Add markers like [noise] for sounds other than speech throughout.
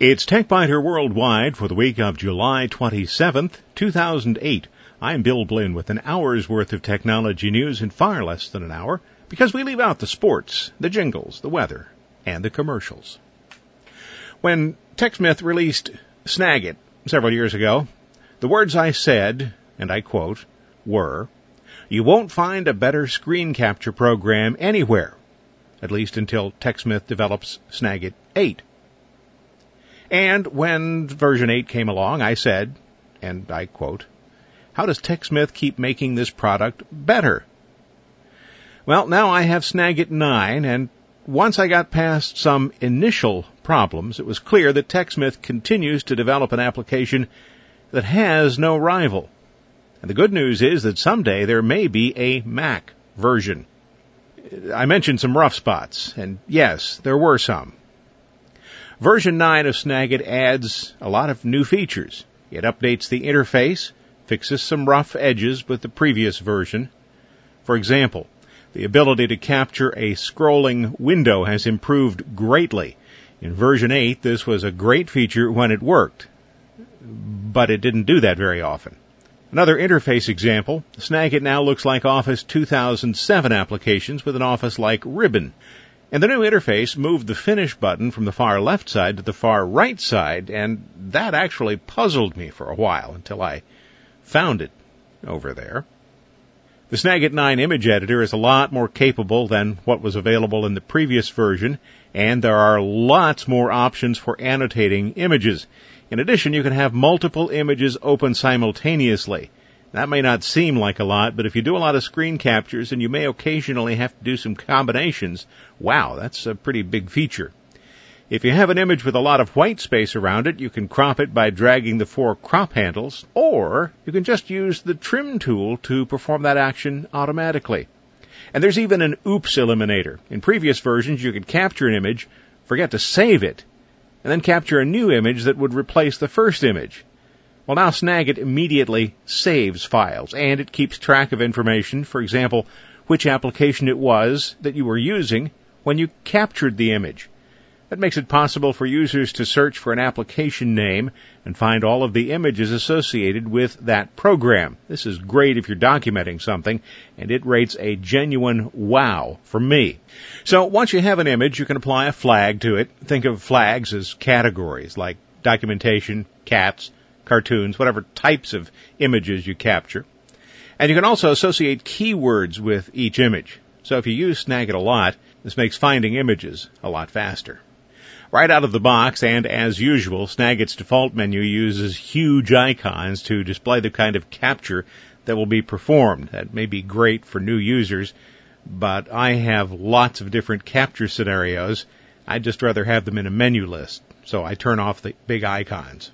It's TechByter Worldwide for the week of July 27th, 2008. I'm Bill Blinn with an hour's worth of technology news in far less than an hour because we leave out the sports, the jingles, the weather, and the commercials. When TechSmith released Snagit several years ago, the words I said, and I quote, were, you won't find a better screen capture program anywhere, at least until TechSmith develops Snagit 8. And when version 8 came along, I said, and I quote, how does TechSmith keep making this product better? Well, now I have Snagit 9, and once I got past some initial problems, it was clear that TechSmith continues to develop an application that has no rival. And the good news is that someday there may be a Mac version. I mentioned some rough spots, and yes, there were some. Version 9 of Snagit adds a lot of new features. It updates the interface, fixes some rough edges with the previous version. For example, the ability to capture a scrolling window has improved greatly. In version 8, this was a great feature when it worked, but it didn't do that very often. Another interface example, Snagit now looks like Office 2007 applications with an office-like ribbon. And the new interface moved the finish button from the far left side to the far right side, and that actually puzzled me for a while until I found it over there. The Snagit 9 image editor is a lot more capable than what was available in the previous version, and there are lots more options for annotating images. In addition, you can have multiple images open simultaneously. That may not seem like a lot, but if you do a lot of screen captures and you may occasionally have to do some combinations, wow, that's a pretty big feature. If you have an image with a lot of white space around it, you can crop it by dragging the four crop handles, or you can just use the trim tool to perform that action automatically. And there's even an oops eliminator. In previous versions, you could capture an image, forget to save it, and then capture a new image that would replace the first image. Well, now Snagit immediately saves files and it keeps track of information, for example, which application it was that you were using when you captured the image. That makes it possible for users to search for an application name and find all of the images associated with that program. This is great if you're documenting something, and it rates a genuine wow from me. So once you have an image, you can apply a flag to it. Think of flags as categories like documentation, cats, cartoons, whatever types of images you capture. And you can also associate keywords with each image. So if you use Snagit a lot, this makes finding images a lot faster. Right out of the box, and as usual, Snagit's default menu uses huge icons to display the kind of capture that will be performed. That may be great for new users, but I have lots of different capture scenarios. I'd just rather have them in a menu list, so I turn off the big icons.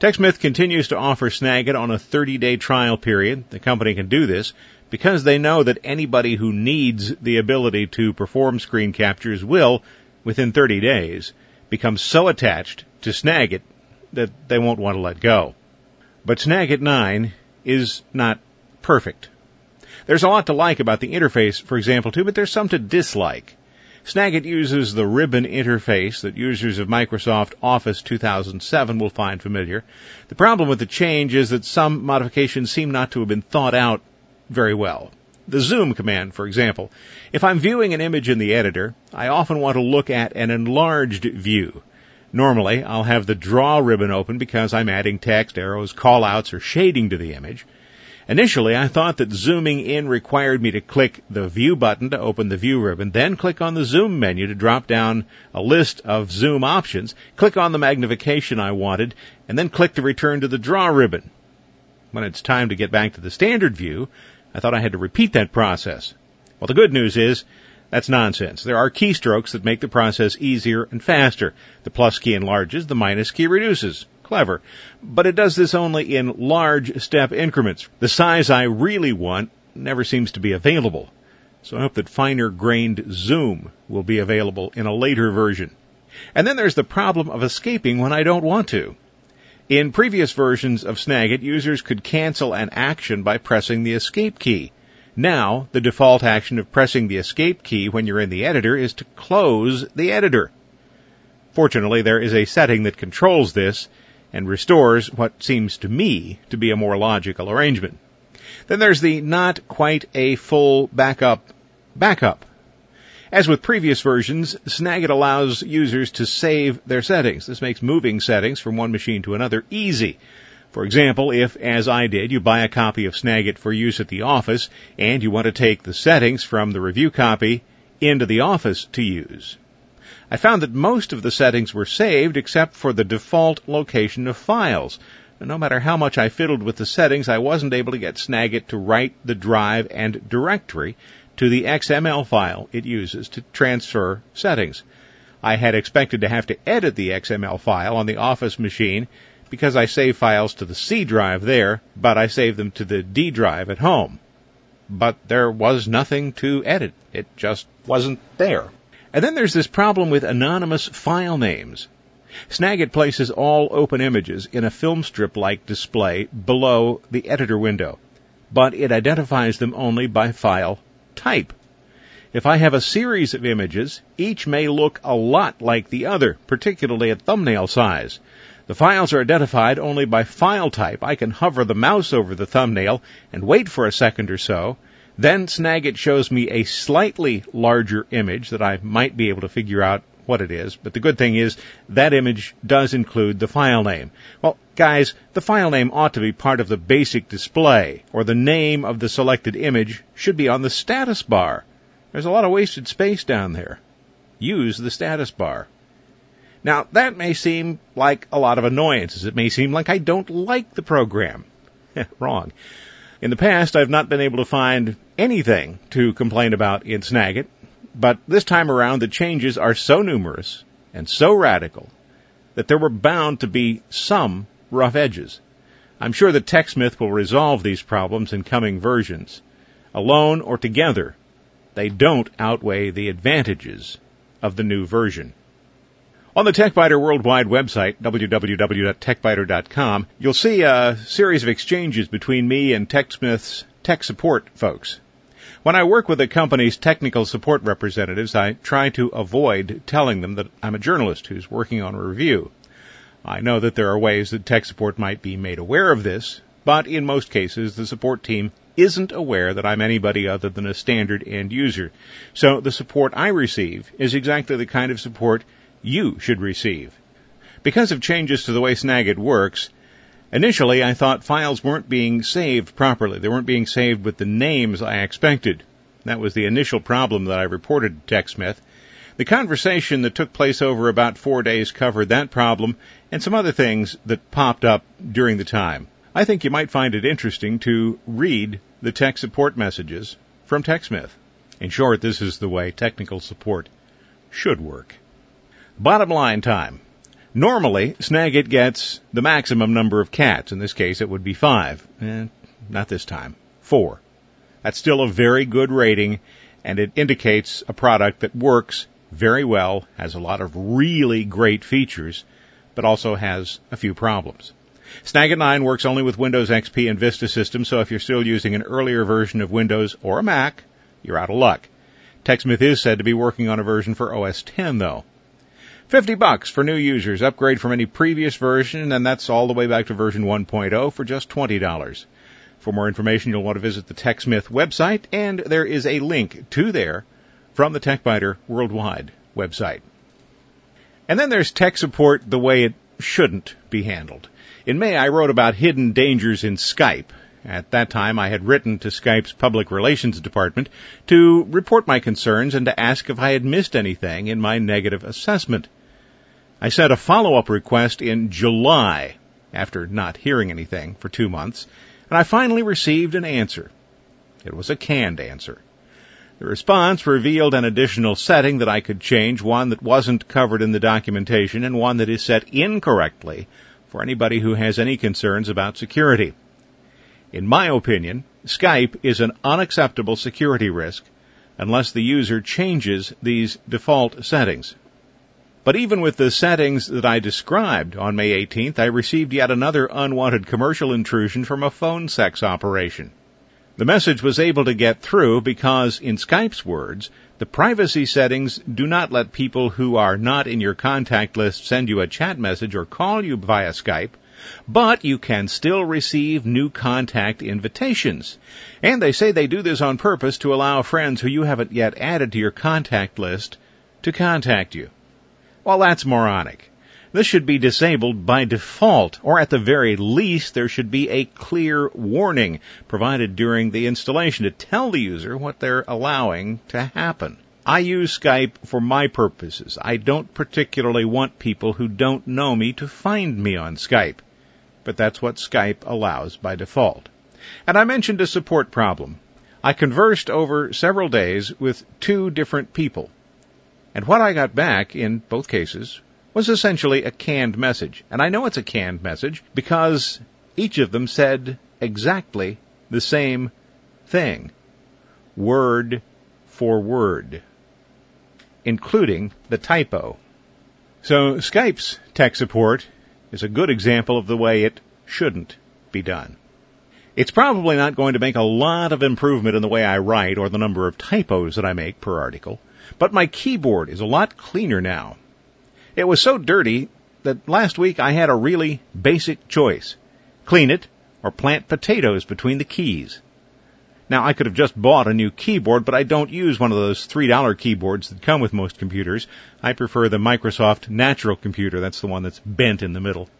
TechSmith continues to offer Snagit on a 30-day trial period. The company can do this because they know that anybody who needs the ability to perform screen captures will, within 30 days, become so attached to Snagit that they won't want to let go. But Snagit 9 is not perfect. There's a lot to like about the interface, for example, too, but there's some to dislike. Snagit uses the ribbon interface that users of Microsoft Office 2007 will find familiar. The problem with the change is that some modifications seem not to have been thought out very well. The zoom command, for example. If I'm viewing an image in the editor, I often want to look at an enlarged view. Normally, I'll have the draw ribbon open because I'm adding text, arrows, callouts, or shading to the image. Initially, I thought that zooming in required me to click the View button to open the View ribbon, then click on the Zoom menu to drop down a list of zoom options, click on the magnification I wanted, and then click to return to the Draw ribbon. When it's time to get back to the standard view, I thought I had to repeat that process. Well, the good news is that's nonsense. There are keystrokes that make the process easier and faster. The plus key enlarges, the minus key reduces. Clever. But it does this only in large step increments. The size I really want never seems to be available. So I hope that finer grained zoom will be available in a later version. And then there's the problem of escaping when I don't want to. In previous versions of Snagit, users could cancel an action by pressing the escape key. Now, the default action of pressing the escape key when you're in the editor is to close the editor. Fortunately, there is a setting that controls this and restores what seems to me to be a more logical arrangement. Then there's the not quite a full backup backup. As with previous versions, Snagit allows users to save their settings. This makes moving settings from one machine to another easy. For example, if, as I did, you buy a copy of Snagit for use at the office and you want to take the settings from the review copy into the office to use. I found that most of the settings were saved except for the default location of files. No matter how much I fiddled with the settings, I wasn't able to get Snagit to write the drive and directory to the XML file it uses to transfer settings. I had expected to have to edit the XML file on the Office machine because I save files to the C drive there, but I save them to the D drive at home. But there was nothing to edit. It just wasn't there. And then there's this problem with anonymous file names. Snagit places all open images in a film strip like display below the editor window, but it identifies them only by file type. If I have a series of images, each may look a lot like the other, particularly at thumbnail size. The files are identified only by file type. I can hover the mouse over the thumbnail and wait for a second or so. Then Snagit shows me a slightly larger image that I might be able to figure out what it is. But the good thing is that image does include the file name. Well, guys, the file name ought to be part of the basic display, or the name of the selected image should be on the status bar. There's a lot of wasted space down there. Use the status bar. Now, that may seem like a lot of annoyances. It may seem like I don't like the program. [laughs] Wrong. In the past, I've not been able to find anything to complain about in Snagit, but this time around, the changes are so numerous and so radical that there were bound to be some rough edges. I'm sure that TechSmith will resolve these problems in coming versions. Alone or together, they don't outweigh the advantages of the new version. On the TechByter Worldwide website, www.techbyter.com, you'll see a series of exchanges between me and TechSmith's tech support folks. When I work with a company's technical support representatives, I try to avoid telling them that I'm a journalist who's working on a review. I know that there are ways that tech support might be made aware of this, but in most cases the support team isn't aware that I'm anybody other than a standard end user. So the support I receive is exactly the kind of support you should receive. Because of changes to the way Snagit works, Initially, I thought files weren't being saved properly. They weren't being saved with the names I expected. That was the initial problem that I reported to TechSmith. The conversation that took place over about four days covered that problem and some other things that popped up during the time. I think you might find it interesting to read the tech support messages from TechSmith. In short, this is the way technical support should work. Bottom line time. Normally, Snagit gets the maximum number of cats. In this case, it would be five. Eh, not this time. Four. That's still a very good rating, and it indicates a product that works very well, has a lot of really great features, but also has a few problems. Snagit 9 works only with Windows XP and Vista systems, so if you're still using an earlier version of Windows or a Mac, you're out of luck. TechSmith is said to be working on a version for OS 10 though. 50 bucks for new users. Upgrade from any previous version, and that's all the way back to version 1.0 for just $20. For more information, you'll want to visit the TechSmith website, and there is a link to there from the TechByter Worldwide website. And then there's tech support the way it shouldn't be handled. In May, I wrote about hidden dangers in Skype. At that time, I had written to Skype's public relations department to report my concerns and to ask if I had missed anything in my negative assessment. I sent a follow-up request in July after not hearing anything for two months, and I finally received an answer. It was a canned answer. The response revealed an additional setting that I could change, one that wasn't covered in the documentation and one that is set incorrectly for anybody who has any concerns about security. In my opinion, Skype is an unacceptable security risk unless the user changes these default settings. But even with the settings that I described on May 18th, I received yet another unwanted commercial intrusion from a phone sex operation. The message was able to get through because, in Skype's words, the privacy settings do not let people who are not in your contact list send you a chat message or call you via Skype, but you can still receive new contact invitations. And they say they do this on purpose to allow friends who you haven't yet added to your contact list to contact you. Well, that's moronic. This should be disabled by default, or at the very least, there should be a clear warning provided during the installation to tell the user what they're allowing to happen. I use Skype for my purposes. I don't particularly want people who don't know me to find me on Skype. But that's what Skype allows by default. And I mentioned a support problem. I conversed over several days with two different people. And what I got back in both cases was essentially a canned message. And I know it's a canned message because each of them said exactly the same thing. Word for word. Including the typo. So Skype's tech support is a good example of the way it shouldn't be done. It's probably not going to make a lot of improvement in the way I write or the number of typos that I make per article, but my keyboard is a lot cleaner now. It was so dirty that last week I had a really basic choice. Clean it or plant potatoes between the keys. Now I could have just bought a new keyboard, but I don't use one of those $3 keyboards that come with most computers. I prefer the Microsoft Natural Computer. That's the one that's bent in the middle.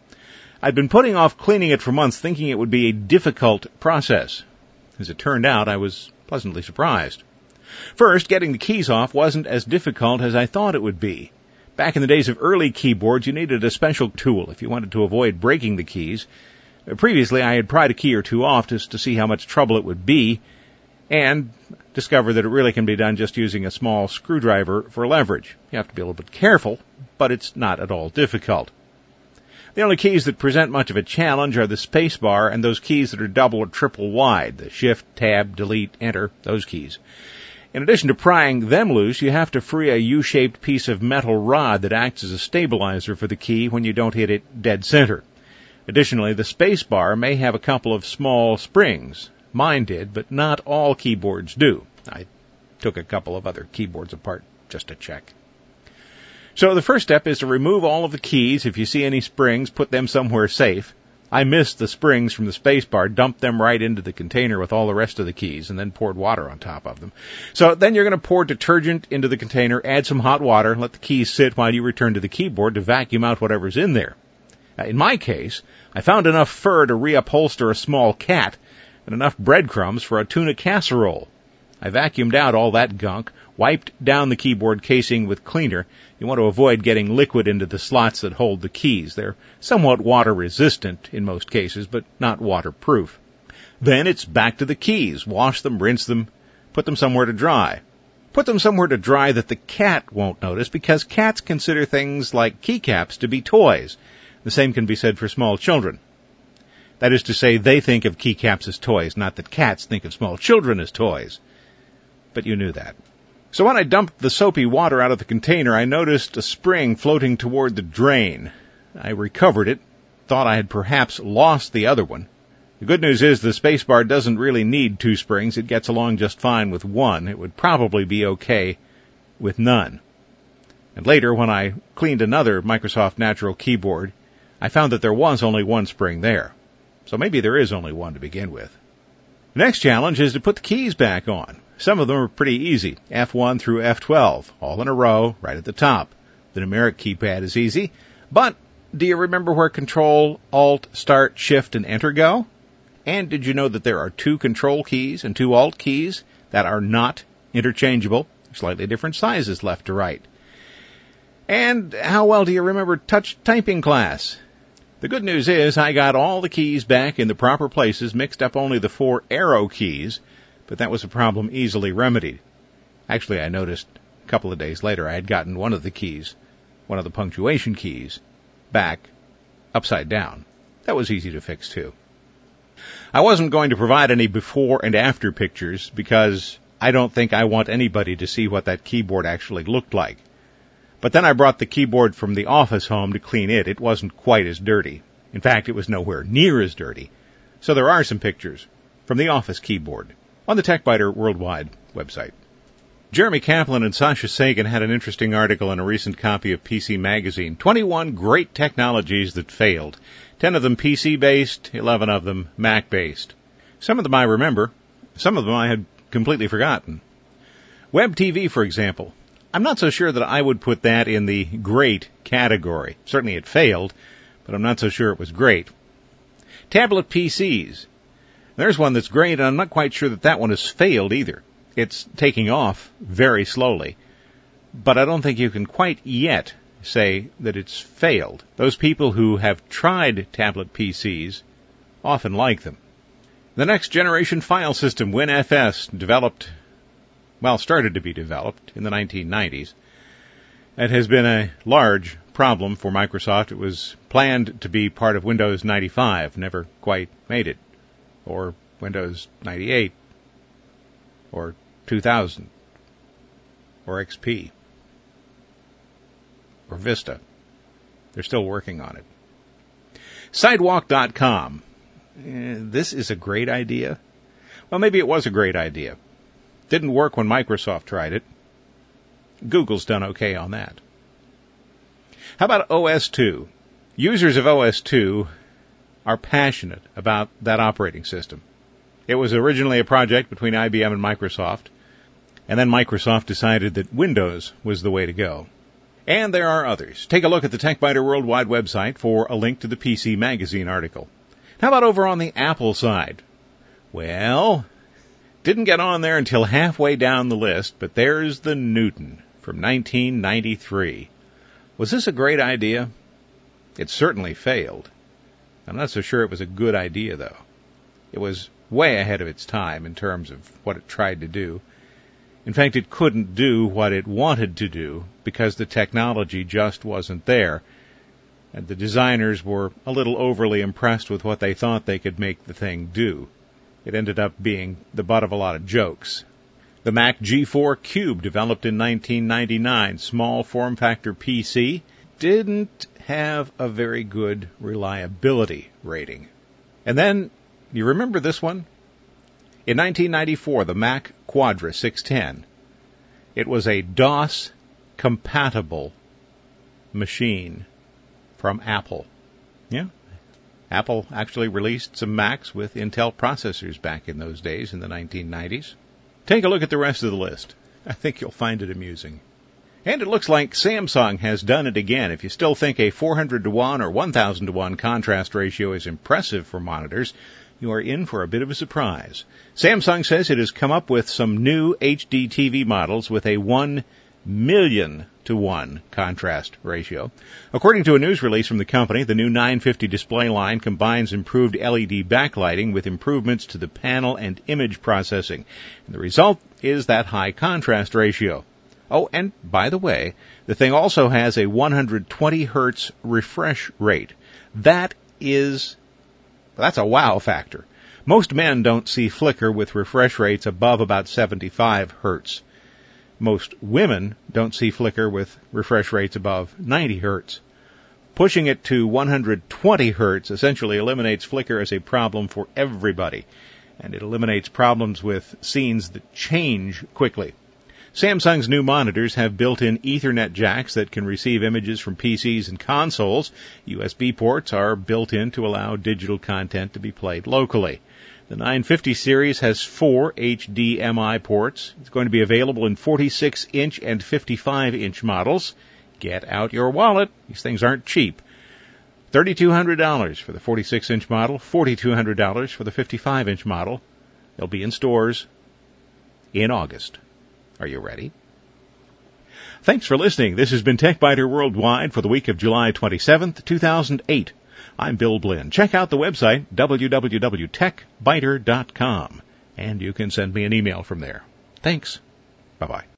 I'd been putting off cleaning it for months thinking it would be a difficult process. As it turned out, I was pleasantly surprised. First, getting the keys off wasn't as difficult as I thought it would be. Back in the days of early keyboards, you needed a special tool if you wanted to avoid breaking the keys. Previously, I had pried a key or two off just to see how much trouble it would be, and discover that it really can be done just using a small screwdriver for leverage. You have to be a little bit careful, but it's not at all difficult. The only keys that present much of a challenge are the spacebar and those keys that are double or triple wide, the shift, tab, delete, enter, those keys. In addition to prying them loose, you have to free a U-shaped piece of metal rod that acts as a stabilizer for the key when you don't hit it dead center. Additionally, the spacebar may have a couple of small springs. Mine did, but not all keyboards do. I took a couple of other keyboards apart just to check. So the first step is to remove all of the keys. If you see any springs, put them somewhere safe. I missed the springs from the spacebar, dumped them right into the container with all the rest of the keys, and then poured water on top of them. So then you're going to pour detergent into the container, add some hot water, let the keys sit while you return to the keyboard to vacuum out whatever's in there. In my case, I found enough fur to reupholster a small cat and enough breadcrumbs for a tuna casserole. I vacuumed out all that gunk, wiped down the keyboard casing with cleaner. You want to avoid getting liquid into the slots that hold the keys. They're somewhat water resistant in most cases, but not waterproof. Then it's back to the keys. Wash them, rinse them, put them somewhere to dry. Put them somewhere to dry that the cat won't notice because cats consider things like keycaps to be toys. The same can be said for small children. That is to say, they think of keycaps as toys, not that cats think of small children as toys. But you knew that. So when I dumped the soapy water out of the container, I noticed a spring floating toward the drain. I recovered it, thought I had perhaps lost the other one. The good news is the spacebar doesn't really need two springs. It gets along just fine with one. It would probably be okay with none. And later, when I cleaned another Microsoft Natural keyboard, I found that there was only one spring there. So maybe there is only one to begin with. The next challenge is to put the keys back on. Some of them are pretty easy. F1 through F12, all in a row, right at the top. The numeric keypad is easy. But do you remember where Control, Alt, Start, Shift, and Enter go? And did you know that there are two Control keys and two Alt keys that are not interchangeable? Slightly different sizes left to right. And how well do you remember touch typing class? The good news is I got all the keys back in the proper places, mixed up only the four arrow keys, but that was a problem easily remedied. Actually, I noticed a couple of days later I had gotten one of the keys, one of the punctuation keys, back upside down. That was easy to fix too. I wasn't going to provide any before and after pictures because I don't think I want anybody to see what that keyboard actually looked like. But then I brought the keyboard from the office home to clean it. It wasn't quite as dirty. In fact, it was nowhere near as dirty. So there are some pictures from the office keyboard on the TechByter Worldwide website. Jeremy Kaplan and Sascha Segan had an interesting article in a recent copy of PC Magazine. 21 great technologies that failed. 10 of them PC based, 11 of them Mac based. Some of them I remember, some of them I had completely forgotten. Web TV, for example. I'm not so sure that I would put that in the great category. Certainly it failed, but I'm not so sure it was great. Tablet PCs. There's one that's great, and I'm not quite sure that that one has failed either. It's taking off very slowly, but I don't think you can quite yet say that it's failed. Those people who have tried tablet PCs often like them. The next generation file system, WinFS, developed, well, started to be developed in the 1990s. It has been a large problem for Microsoft. It was planned to be part of Windows 95, never quite made it, or Windows 98, or 2000, or XP, or Vista. They're still working on it. Sidewalk.com. Eh, this is a great idea. Well, maybe it was a great idea. Didn't work when Microsoft tried it. Google's done okay on that. How about OS2? Users of OS2 are passionate about that operating system. It was originally a project between IBM and Microsoft, and then Microsoft decided that Windows was the way to go. And there are others. Take a look at the TechByter Worldwide website for a link to the PC Magazine article. How about over on the Apple side? Well, didn't get on there until halfway down the list, but there's the Newton from 1993. Was this a great idea? It certainly failed. I'm not so sure it was a good idea, though. It was way ahead of its time in terms of what it tried to do. In fact, it couldn't do what it wanted to do because the technology just wasn't there. And the designers were a little overly impressed with what they thought they could make the thing do. It ended up being the butt of a lot of jokes. The Mac G4 Cube, developed in 1999, small form factor PC, didn't have a very good reliability rating. And then, you remember this one? In 1994, the Mac Quadra 610. It was a DOS compatible machine from Apple. Yeah. Apple actually released some Macs with Intel processors back in those days in the 1990s. Take a look at the rest of the list. I think you'll find it amusing. And it looks like Samsung has done it again. If you still think a 400 to 1 or 1000 to 1 contrast ratio is impressive for monitors, you are in for a bit of a surprise. Samsung says it has come up with some new HD TV models with a 1 million to 1 contrast ratio. According to a news release from the company, the new 950 display line combines improved LED backlighting with improvements to the panel and image processing. And the result is that high contrast ratio. Oh, and by the way, the thing also has a 120 hertz refresh rate. That is, that's a wow factor. Most men don't see flicker with refresh rates above about 75 hertz. Most women don't see flicker with refresh rates above 90 hertz. Pushing it to 120 hertz essentially eliminates flicker as a problem for everybody, and it eliminates problems with scenes that change quickly. Samsung's new monitors have built-in Ethernet jacks that can receive images from PCs and consoles. USB ports are built in to allow digital content to be played locally. The 950 series has four HDMI ports. It's going to be available in 46 inch and 55 inch models. Get out your wallet. These things aren't cheap. $3,200 for the 46 inch model, $4,200 for the 55 inch model. They'll be in stores in August. Are you ready? Thanks for listening. This has been TechByter Worldwide for the week of July 27th, 2008. I'm Bill Blinn. Check out the website, www.techbyter.com, and you can send me an email from there. Thanks. Bye bye.